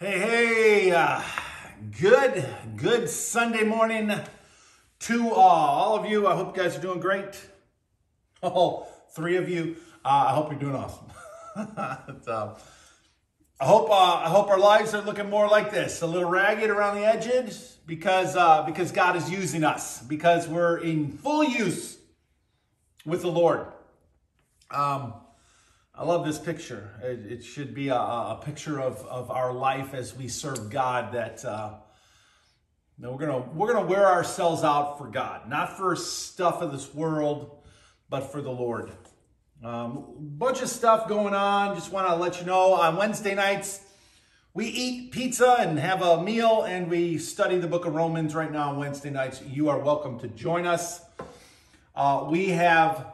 Hey, hey, uh, good, good Sunday morning to uh, all of you. I hope you guys are doing great. Oh, three of you. Uh, I hope you're doing awesome. uh, I hope uh, I hope our lives are looking more like this, a little ragged around the edges, because uh, because God is using us, because we're in full use with the Lord. Um, I love this picture. It, it should be a, a, picture of, of our life as we serve God. That uh, we're gonna we're gonna wear ourselves out for God, not for stuff of this world, but for the Lord. Um, bunch of stuff going on. Just want to let you know on Wednesday nights we eat pizza and have a meal, and we study the Book of Romans right now on Wednesday nights. You are welcome to join us. Uh, we have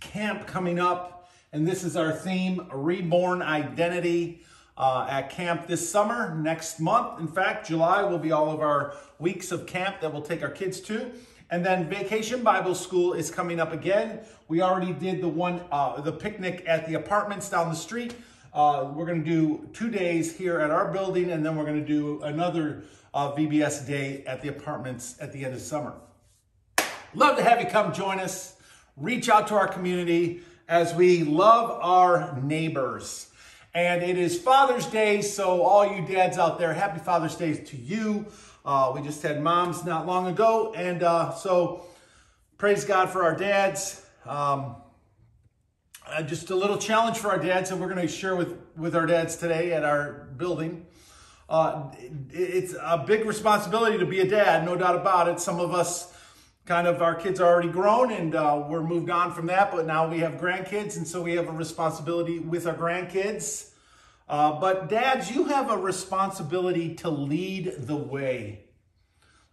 camp coming up and this is our theme, Reborn Identity. Uh, at camp this summer, next month. In fact, July will be all of our weeks of camp that we'll take our kids to. And then Vacation Bible School is coming up again. We already did the one, uh, the picnic at the apartments down the street. Uh, we're going to do two days here at our building, and then we're going to do another uh, VBS day at the apartments at the end of summer. Love to have you come join us. Reach out to our community as we love our neighbors. And it is Father's Day, so all you dads out there, happy Father's Day to you. Uh, we just had moms not long ago, and uh, so praise God for our dads. Um, uh, just a little challenge for our dads, and we're going to share with, with our dads today at our building. Uh, it's a big responsibility to be a dad, no doubt about it. Some of us kind of our kids are already grown and uh, we're moved on from that, but now we have grandkids, and so we have a responsibility with our grandkids. Uh, but dads, you have a responsibility to lead the way.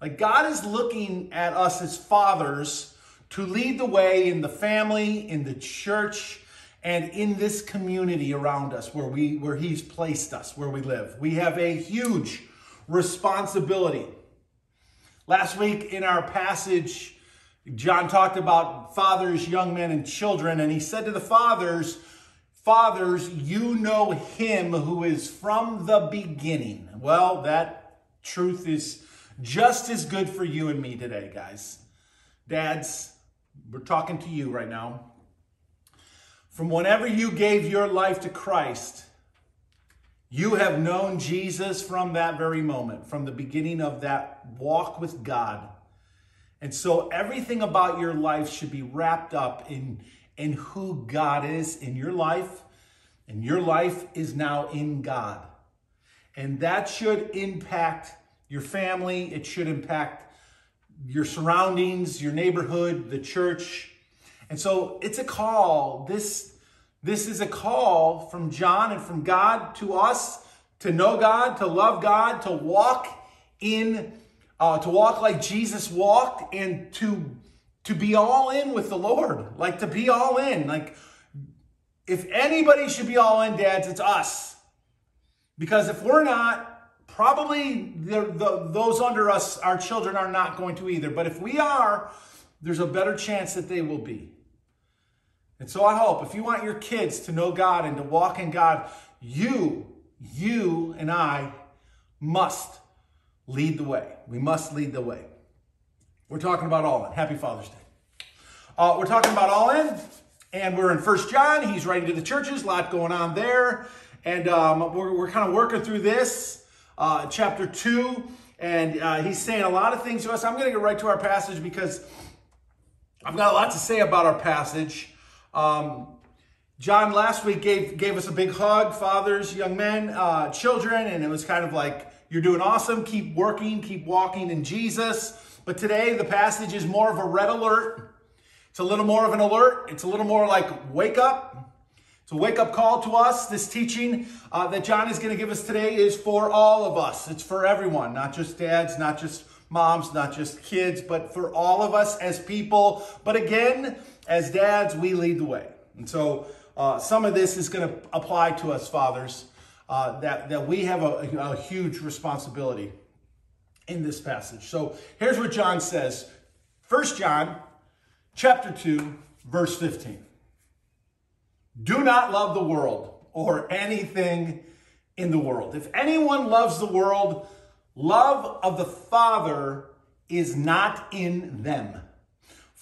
Like God is looking at us as fathers to lead the way in the family, in the church, and in this community around us where we where He's placed us, where we live. We have a huge responsibility. Last week in our passage, John talked about fathers, young men, and children, and he said to the fathers, Fathers, you know him who is from the beginning. Well, that truth is just as good for you and me today, guys. Dads, we're talking to you right now. From whenever you gave your life to Christ, you have known Jesus from that very moment, from the beginning of that walk with God. And so everything about your life should be wrapped up in, in who God is in your life. And your life is now in God. And that should impact your family, it should impact your surroundings, your neighborhood, the church. And so it's a call. This this is a call from John and from God to us to know God, to love God, to walk in, uh, to walk like Jesus walked, and to to be all in with the Lord, like to be all in. Like if anybody should be all in, dads, it's us. Because if we're not, probably the, those under us, our children, are not going to either. But if we are, there's a better chance that they will be. And so I hope if you want your kids to know God and to walk in God, you, you and I must lead the way. We must lead the way. We're talking about all in. Happy Father's Day. Uh, we're talking about all in, and we're in First John. He's writing to the churches, a lot going on there. And um, we're, we're kind of working through this, uh, chapter 2. And uh, he's saying a lot of things to us. I'm going to get right to our passage because I've got a lot to say about our passage. Um, John last week gave, gave us a big hug, fathers, young men, uh, children, and it was kind of like, you're doing awesome. Keep working, keep walking in Jesus. But today, the passage is more of a red alert. It's a little more of an alert. It's a little more like, wake up. It's a wake up call to us. This teaching uh, that John is going to give us today is for all of us. It's for everyone, not just dads, not just moms, not just kids, but for all of us as people. But again, as dads, we lead the way. And so uh, some of this is going to apply to us fathers, uh, that, that we have a, a huge responsibility in this passage. So here's what John says. First John chapter 2, verse 15. Do not love the world or anything in the world. If anyone loves the world, love of the Father is not in them.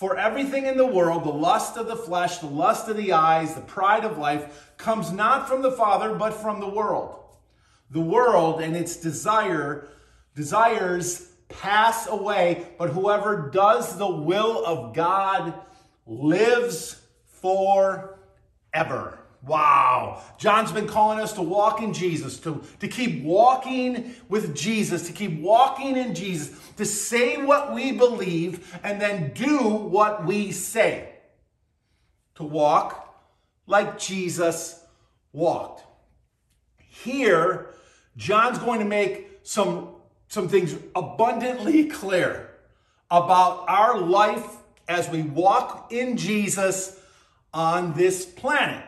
For everything in the world, the lust of the flesh, the lust of the eyes, the pride of life, comes not from the Father, but from the world. The world and its desire, desires pass away, but whoever does the will of God lives forever. Wow. John's been calling us to walk in Jesus, to, to keep walking with Jesus, to keep walking in Jesus, to say what we believe and then do what we say. To walk like Jesus walked. Here, John's going to make some, some things abundantly clear about our life as we walk in Jesus on this planet.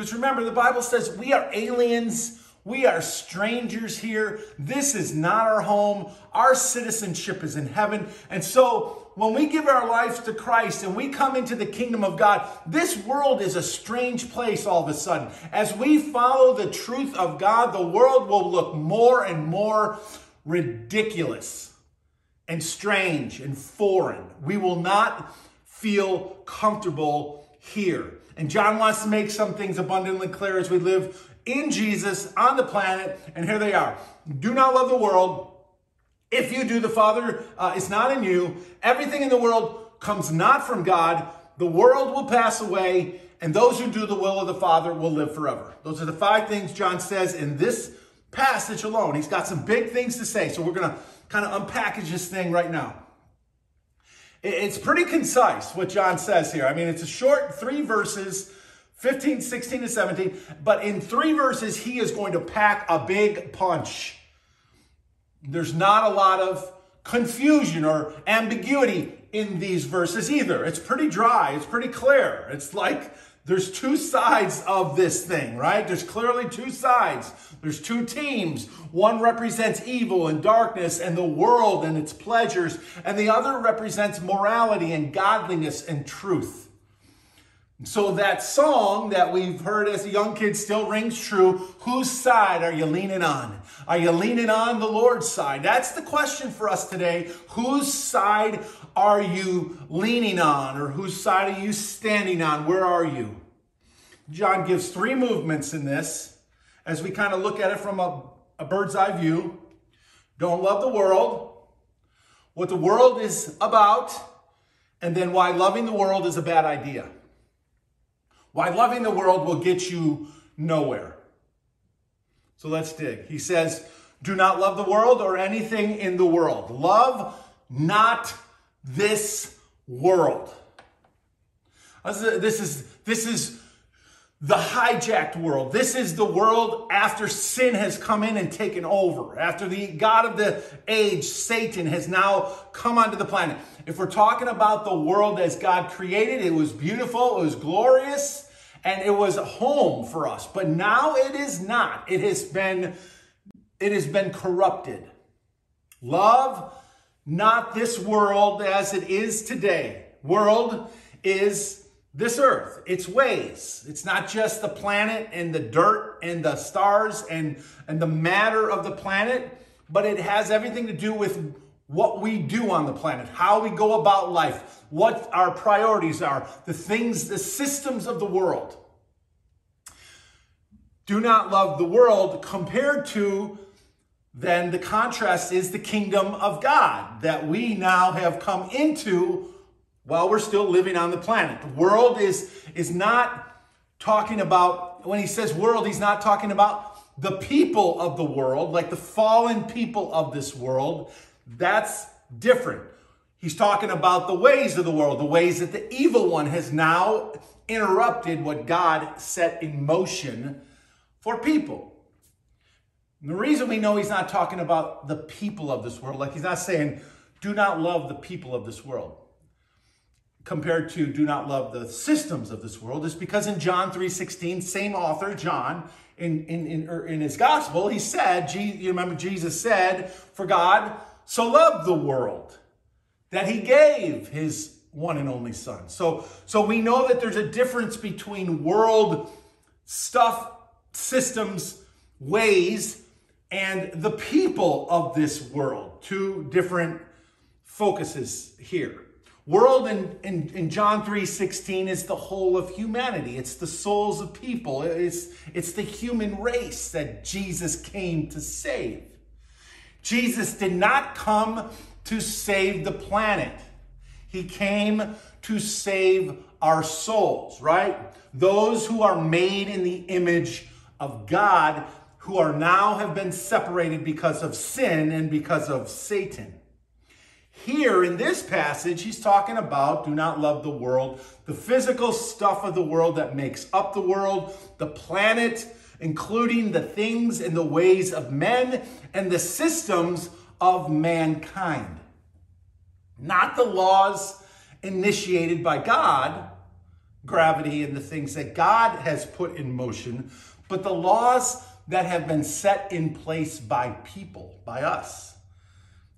Because remember, the Bible says we are aliens, we are strangers here. This is not our home. Our citizenship is in heaven. And so, when we give our lives to Christ and we come into the kingdom of God, this world is a strange place all of a sudden. As we follow the truth of God, the world will look more and more ridiculous and strange and foreign. We will not feel comfortable here. And John wants to make some things abundantly clear as we live in Jesus on the planet. And here they are. Do not love the world. If you do, the Father uh, is not in you. Everything in the world comes not from God. The world will pass away, and those who do the will of the Father will live forever. Those are the five things John says in this passage alone. He's got some big things to say, so we're going to kind of unpackage this thing right now. It's pretty concise what John says here. I mean, it's a short three verses, 15, 16, and 17, but in three verses, he is going to pack a big punch. There's not a lot of confusion or ambiguity in these verses either. It's pretty dry, it's pretty clear. It's like there's two sides of this thing, right? There's clearly two sides. There's two teams. One represents evil and darkness and the world and its pleasures, and the other represents morality and godliness and truth. So that song that we've heard as a young kid still rings true. Whose side are you leaning on? Are you leaning on the Lord's side? That's the question for us today. Whose side are you leaning on or whose side are you standing on? Where are you? John gives three movements in this as we kind of look at it from a, a bird's eye view. Don't love the world, what the world is about, and then why loving the world is a bad idea. Why loving the world will get you nowhere. So let's dig. He says, Do not love the world or anything in the world. Love not this world. This is, this is the hijacked world. This is the world after sin has come in and taken over. After the God of the age, Satan, has now come onto the planet. If we're talking about the world as God created, it was beautiful, it was glorious, and it was home for us. But now it is not. It has been, it has been corrupted. Love not this world as it is today. World is this earth, its ways. It's not just the planet and the dirt and the stars and, and the matter of the planet, but it has everything to do with what we do on the planet, how we go about life, what our priorities are, the things, the systems of the world. Do not love the world compared to then the contrast is the kingdom of God that we now have come into while we're still living on the planet. The world is, is not talking about, when he says world, he's not talking about the people of the world, like the fallen people of this world. That's different. He's talking about the ways of the world, the ways that the evil one has now interrupted what God set in motion for people. And the reason we know he's not talking about the people of this world, like he's not saying, do not love the people of this world, compared to do not love the systems of this world, is because in John 3.16, same author, John, in, in, in, er, in his gospel, he said, you remember Jesus said, for God so loved the world that he gave his one and only son. So, so we know that there's a difference between world stuff, systems, ways and the people of this world. Two different focuses here. World in, in, in John 3 16 is the whole of humanity. It's the souls of people. It's, it's the human race that Jesus came to save. Jesus did not come to save the planet. He came to save our souls, right? Those who are made in the image of God, who are now have been separated because of sin and because of Satan. Here in this passage, he's talking about do not love the world, the physical stuff of the world that makes up the world, the planet, including the things and the ways of men and the systems of mankind. Not the laws initiated by God, gravity and the things that God has put in motion, but the laws that have been set in place by people, by us,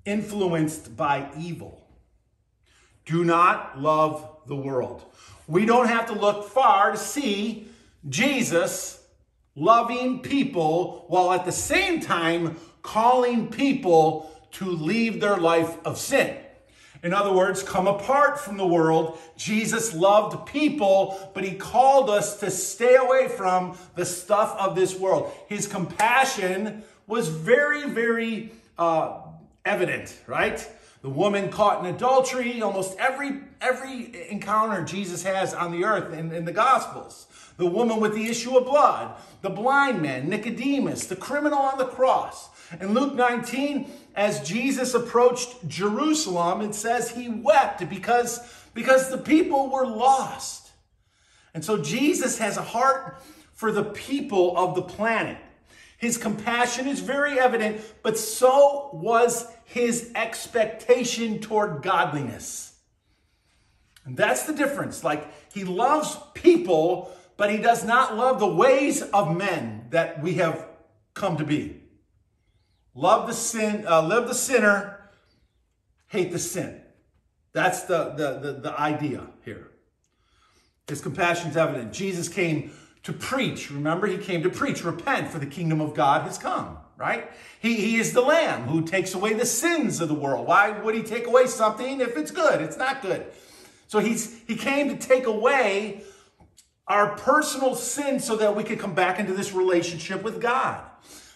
influenced by evil. Do not love the world. We don't have to look far to see Jesus loving people while at the same time calling people to leave their life of sin. In other words, come apart from the world. Jesus loved people, but he called us to stay away from the stuff of this world. His compassion was very, very uh, evident, right? The woman caught in adultery, almost every every encounter Jesus has on the earth in, in the Gospels. The woman with the issue of blood, the blind man, Nicodemus, the criminal on the cross. In Luke 19, as Jesus approached Jerusalem, it says he wept because, because the people were lost. And so Jesus has a heart for the people of the planet. His compassion is very evident, but so was his expectation toward godliness. And that's the difference. Like, he loves people, but he does not love the ways of men that we have come to be. Love the sin, uh, live the sinner, hate the sin. That's the, the, the, the idea here. His compassion is evident. Jesus came to preach. Remember, he came to preach. Repent, for the kingdom of God has come, right? He, he is the Lamb who takes away the sins of the world. Why would he take away something if it's good? It's not good. So he's, he came to take away our personal sin so that we could come back into this relationship with God.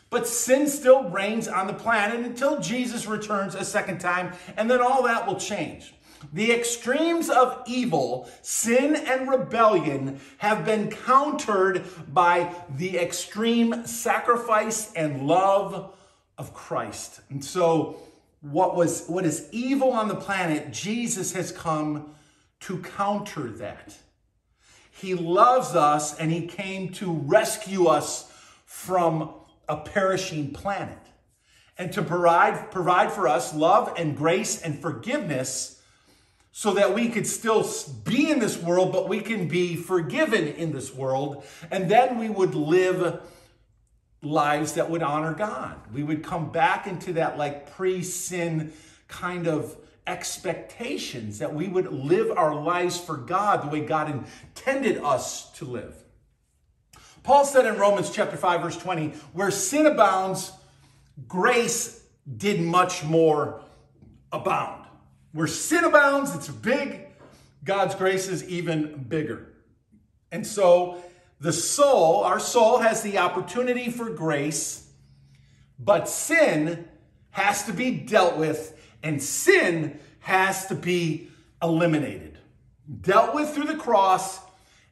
But sin still reigns on the planet until Jesus returns a second time, and then all that will change. The extremes of evil, sin and rebellion, have been countered by the extreme sacrifice and love of Christ. And so, what was what is evil on the planet, Jesus has come to counter that. He loves us and he came to rescue us from a perishing planet and to provide, provide for us love and grace and forgiveness so that we could still be in this world, but we can be forgiven in this world. And then we would live lives that would honor God. We would come back into that like pre sin kind of expectations that we would live our lives for God the way God intended us to live. Paul said in Romans chapter 5 verse 20, where sin abounds, grace did much more abound. Where sin abounds, it's big. God's grace is even bigger. And so the soul, our soul has the opportunity for grace, but sin has to be dealt with and sin has to be eliminated. Dealt with through the cross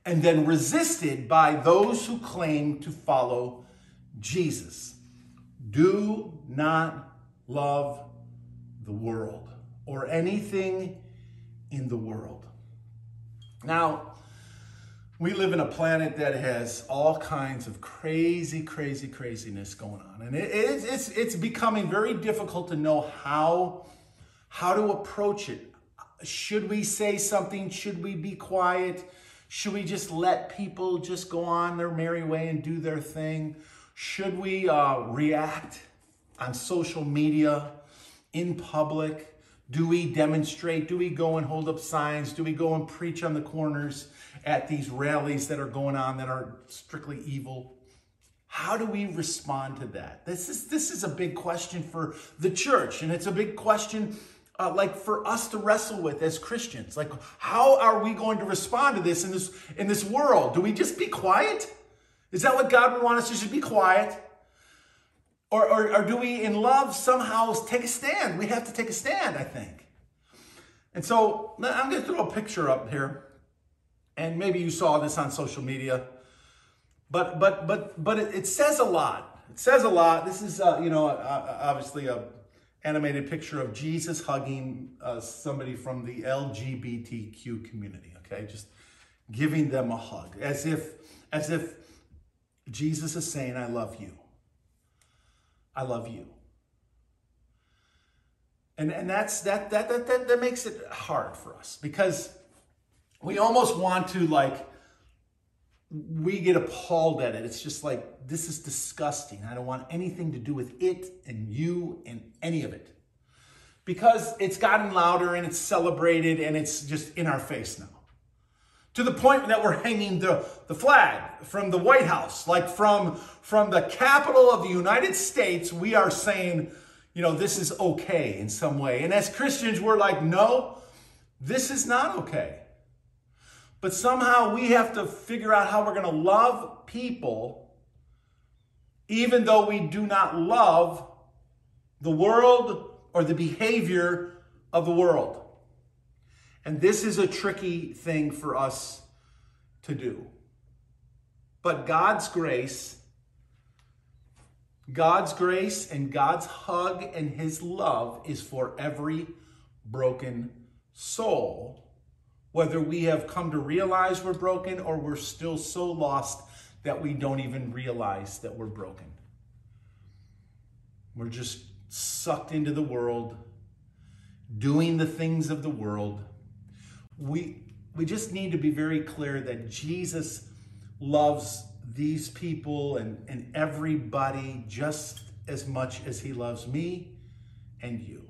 and then resisted by those who claim to follow Jesus. Do not love the world or anything in the world. Now, we live in a planet that has all kinds of crazy, crazy, craziness going on. And it, it's, it's, it's becoming very difficult to know how, how to approach it. Should we say something? Should we be quiet? Should we just let people just go on their merry way and do their thing? Should we uh, react on social media, in public? Do we demonstrate? Do we go and hold up signs? Do we go and preach on the corners at these rallies that are going on that are strictly evil? How do we respond to that? This is this is a big question for the church, and it's a big question uh, like for us to wrestle with as Christians. Like, how are we going to respond to this in this in this world? Do we just be quiet? Is that what God would want us to just be quiet? Or, or, or do we, in love, somehow take a stand? We have to take a stand, I think. And so I'm going to throw a picture up here, and maybe you saw this on social media, but but but but it, it says a lot. It says a lot. This is uh, you know obviously a animated picture of Jesus hugging uh, somebody from the LGBTQ community. Okay, just giving them a hug, as if as if Jesus is saying, "I love you. I love you." And and that's that that that that, that makes it hard for us because we almost want to like we get appalled at it. It's just like, this is disgusting. I don't want anything to do with it and you and any of it. Because it's gotten louder and it's celebrated and it's just in our face now. To the point that we're hanging the, the flag from the White House, like from, from the capital of the United States, we are saying, you know, this is okay in some way. And as Christians, we're like, no, this is not okay. But somehow we have to figure out how we're going to love people, even though we do not love the world or the behavior of the world. And this is a tricky thing for us to do. But God's grace, God's grace and God's hug and his love is for every broken soul whether we have come to realize we're broken or we're still so lost that we don't even realize that we're broken. We're just sucked into the world, doing the things of the world. We, we just need to be very clear that Jesus loves these people and, and everybody just as much as he loves me and you.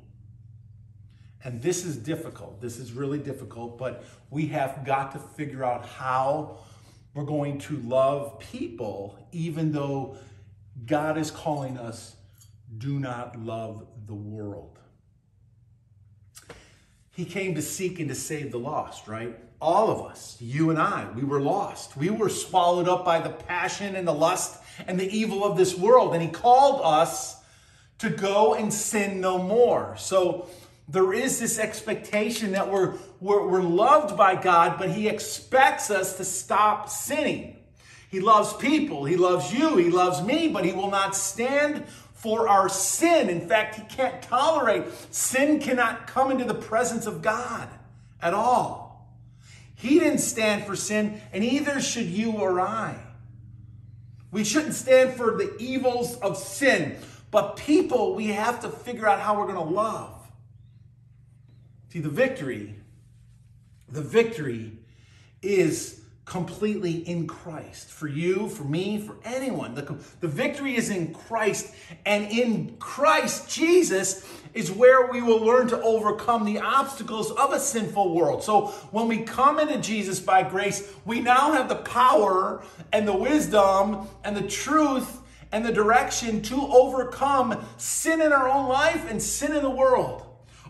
And this is difficult. This is really difficult, but we have got to figure out how we're going to love people, even though God is calling us, do not love the world. He came to seek and to save the lost, right? All of us, you and I, we were lost. We were swallowed up by the passion and the lust and the evil of this world. And He called us to go and sin no more. So, there is this expectation that we're, we're, we're loved by God, but He expects us to stop sinning. He loves people, He loves you, He loves me, but He will not stand for our sin. In fact, He can't tolerate. Sin cannot come into the presence of God at all. He didn't stand for sin, and either should you or I. We shouldn't stand for the evils of sin, but people we have to figure out how we're going to love. See, the victory, the victory is completely in Christ. For you, for me, for anyone. The, the victory is in Christ. And in Christ Jesus is where we will learn to overcome the obstacles of a sinful world. So when we come into Jesus by grace, we now have the power and the wisdom and the truth and the direction to overcome sin in our own life and sin in the world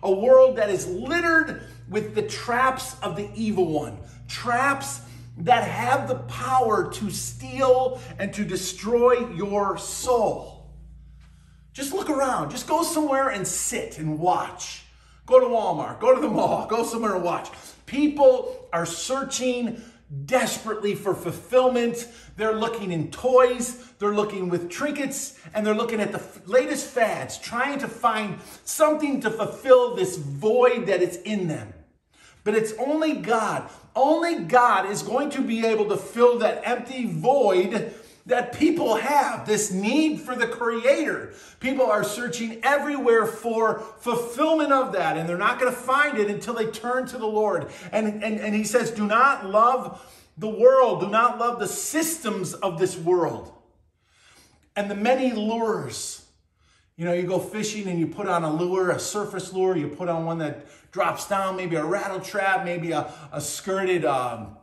a world that is littered with the traps of the evil one, traps that have the power to steal and to destroy your soul. Just look around, just go somewhere and sit and watch. Go to Walmart, go to the mall, go somewhere and watch. People are searching desperately for fulfillment. They're looking in toys, they're looking with trinkets, and they're looking at the latest fads, trying to find something to fulfill this void that is in them. But it's only God. Only God is going to be able to fill that empty void that people have this need for the creator. People are searching everywhere for fulfillment of that, and they're not going to find it until they turn to the Lord. And, and, and he says, Do not love the world, do not love the systems of this world and the many lures. You know, you go fishing and you put on a lure, a surface lure, you put on one that drops down, maybe a rattle trap, maybe a, a skirted um,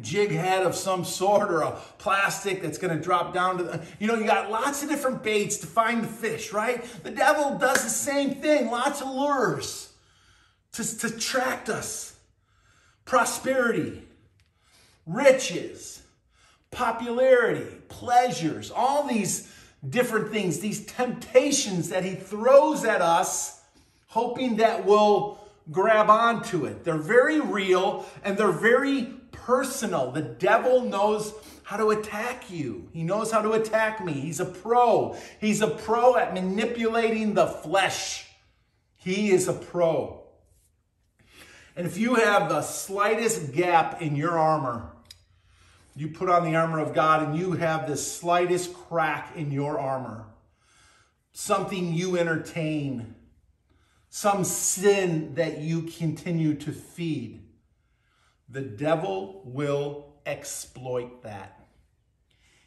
jig head of some sort or a plastic that's going to drop down to the, you know, you got lots of different baits to find the fish, right? The devil does the same thing, lots of lures to, to attract us. Prosperity, riches, popularity, pleasures, all these different things, these temptations that he throws at us, hoping that we'll grab onto it. They're very real and they're very personal. The devil knows how to attack you. He knows how to attack me. He's a pro. He's a pro at manipulating the flesh. He is a pro. And if you have the slightest gap in your armor, you put on the armor of God and you have the slightest crack in your armor, something you entertain, some sin that you continue to feed, the devil will exploit that.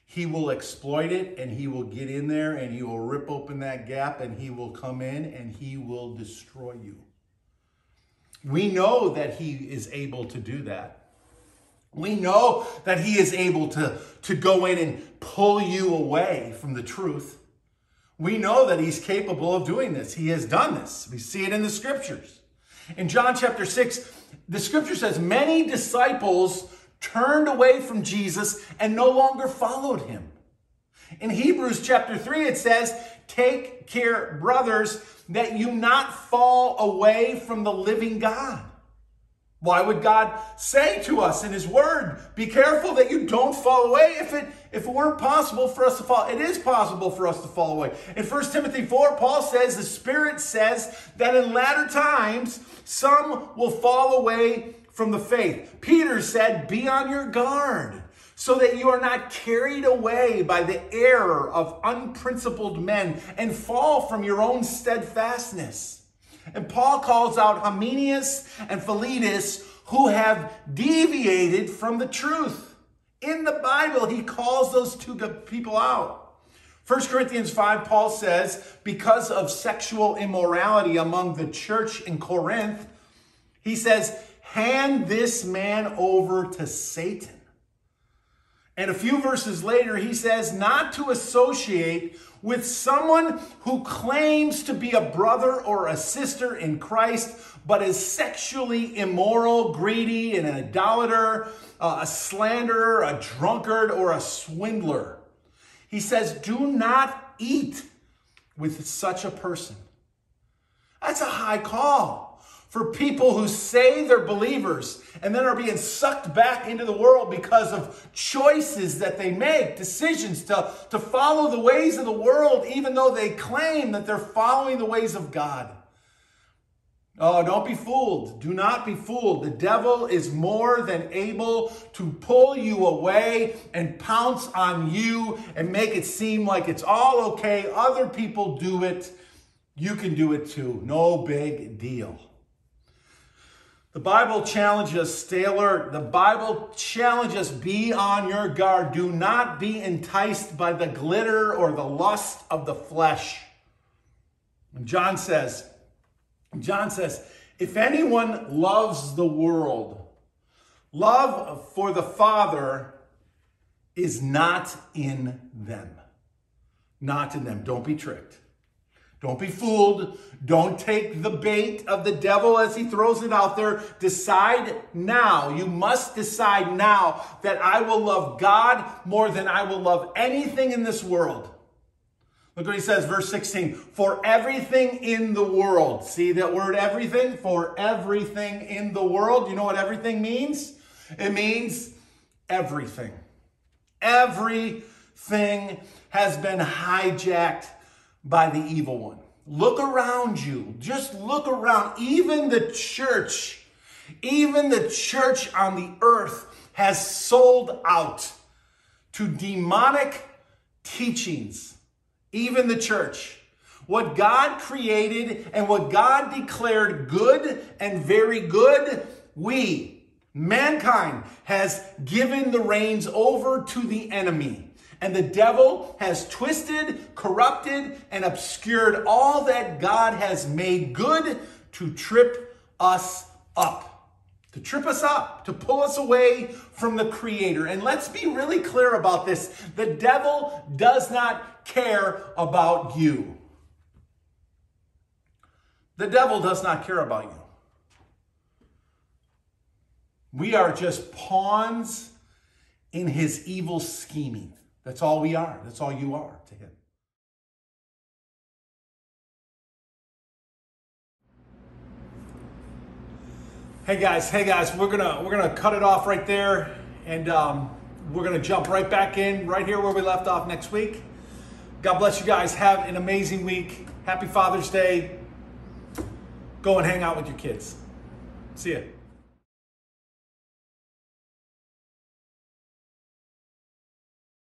He will exploit it and he will get in there and he will rip open that gap and he will come in and he will destroy you. We know that he is able to do that. We know that he is able to, to go in and pull you away from the truth. We know that he's capable of doing this. He has done this. We see it in the scriptures. In John chapter 6, the scripture says, Many disciples turned away from Jesus and no longer followed him. In Hebrews chapter 3, it says, Take care, brothers, that you not fall away from the living God. Why would God say to us in His Word, be careful that you don't fall away? If it, if it weren't possible for us to fall, it is possible for us to fall away. In 1 Timothy 4, Paul says, the Spirit says that in latter times some will fall away from the faith. Peter said, be on your guard so that you are not carried away by the error of unprincipled men and fall from your own steadfastness. And Paul calls out Hymenaeus and Philetus who have deviated from the truth. In the Bible, he calls those two people out. 1 Corinthians 5, Paul says, because of sexual immorality among the church in Corinth, he says, hand this man over to Satan and a few verses later, he says not to associate with someone who claims to be a brother or a sister in Christ, but is sexually immoral, greedy, an idolater, uh, a slanderer, a drunkard, or a swindler. He says, do not eat with such a person. That's a high call for people who say they're believers and then are being sucked back into the world because of choices that they make, decisions to, to follow the ways of the world, even though they claim that they're following the ways of God. Oh, don't be fooled. Do not be fooled. The devil is more than able to pull you away and pounce on you and make it seem like it's all okay. Other people do it. You can do it too. No big deal. The Bible challenges, stay alert. The Bible challenges, be on your guard. Do not be enticed by the glitter or the lust of the flesh. And John says, John says, if anyone loves the world, love for the Father is not in them. Not in them. Don't be tricked. Don't be fooled. Don't take the bait of the devil as he throws it out there. Decide now. You must decide now that I will love God more than I will love anything in this world. Look what he says, verse 16. For everything in the world. See that word everything? For everything in the world. You know what everything means? It means everything. Everything has been hijacked by the evil one. Look around you. Just look around. Even the church, even the church on the earth has sold out to demonic teachings. Even the church. What God created and what God declared good and very good, we, mankind, has given the reins over to the enemy. And the devil has twisted, corrupted, and obscured all that God has made good to trip us up. to trip us up, to pull us away from the Creator. And let's be really clear about this the devil does not care about you. The devil does not care about you. We are just pawns in his evil scheming. That's all we are. That's all you are to him. Hey guys, hey guys, we're gonna we're gonna cut it off right there, and um, we're gonna jump right back in right here where we left off next week. God bless you guys. Have an amazing week. Happy Father's Day. Go and hang out with your kids. See ya.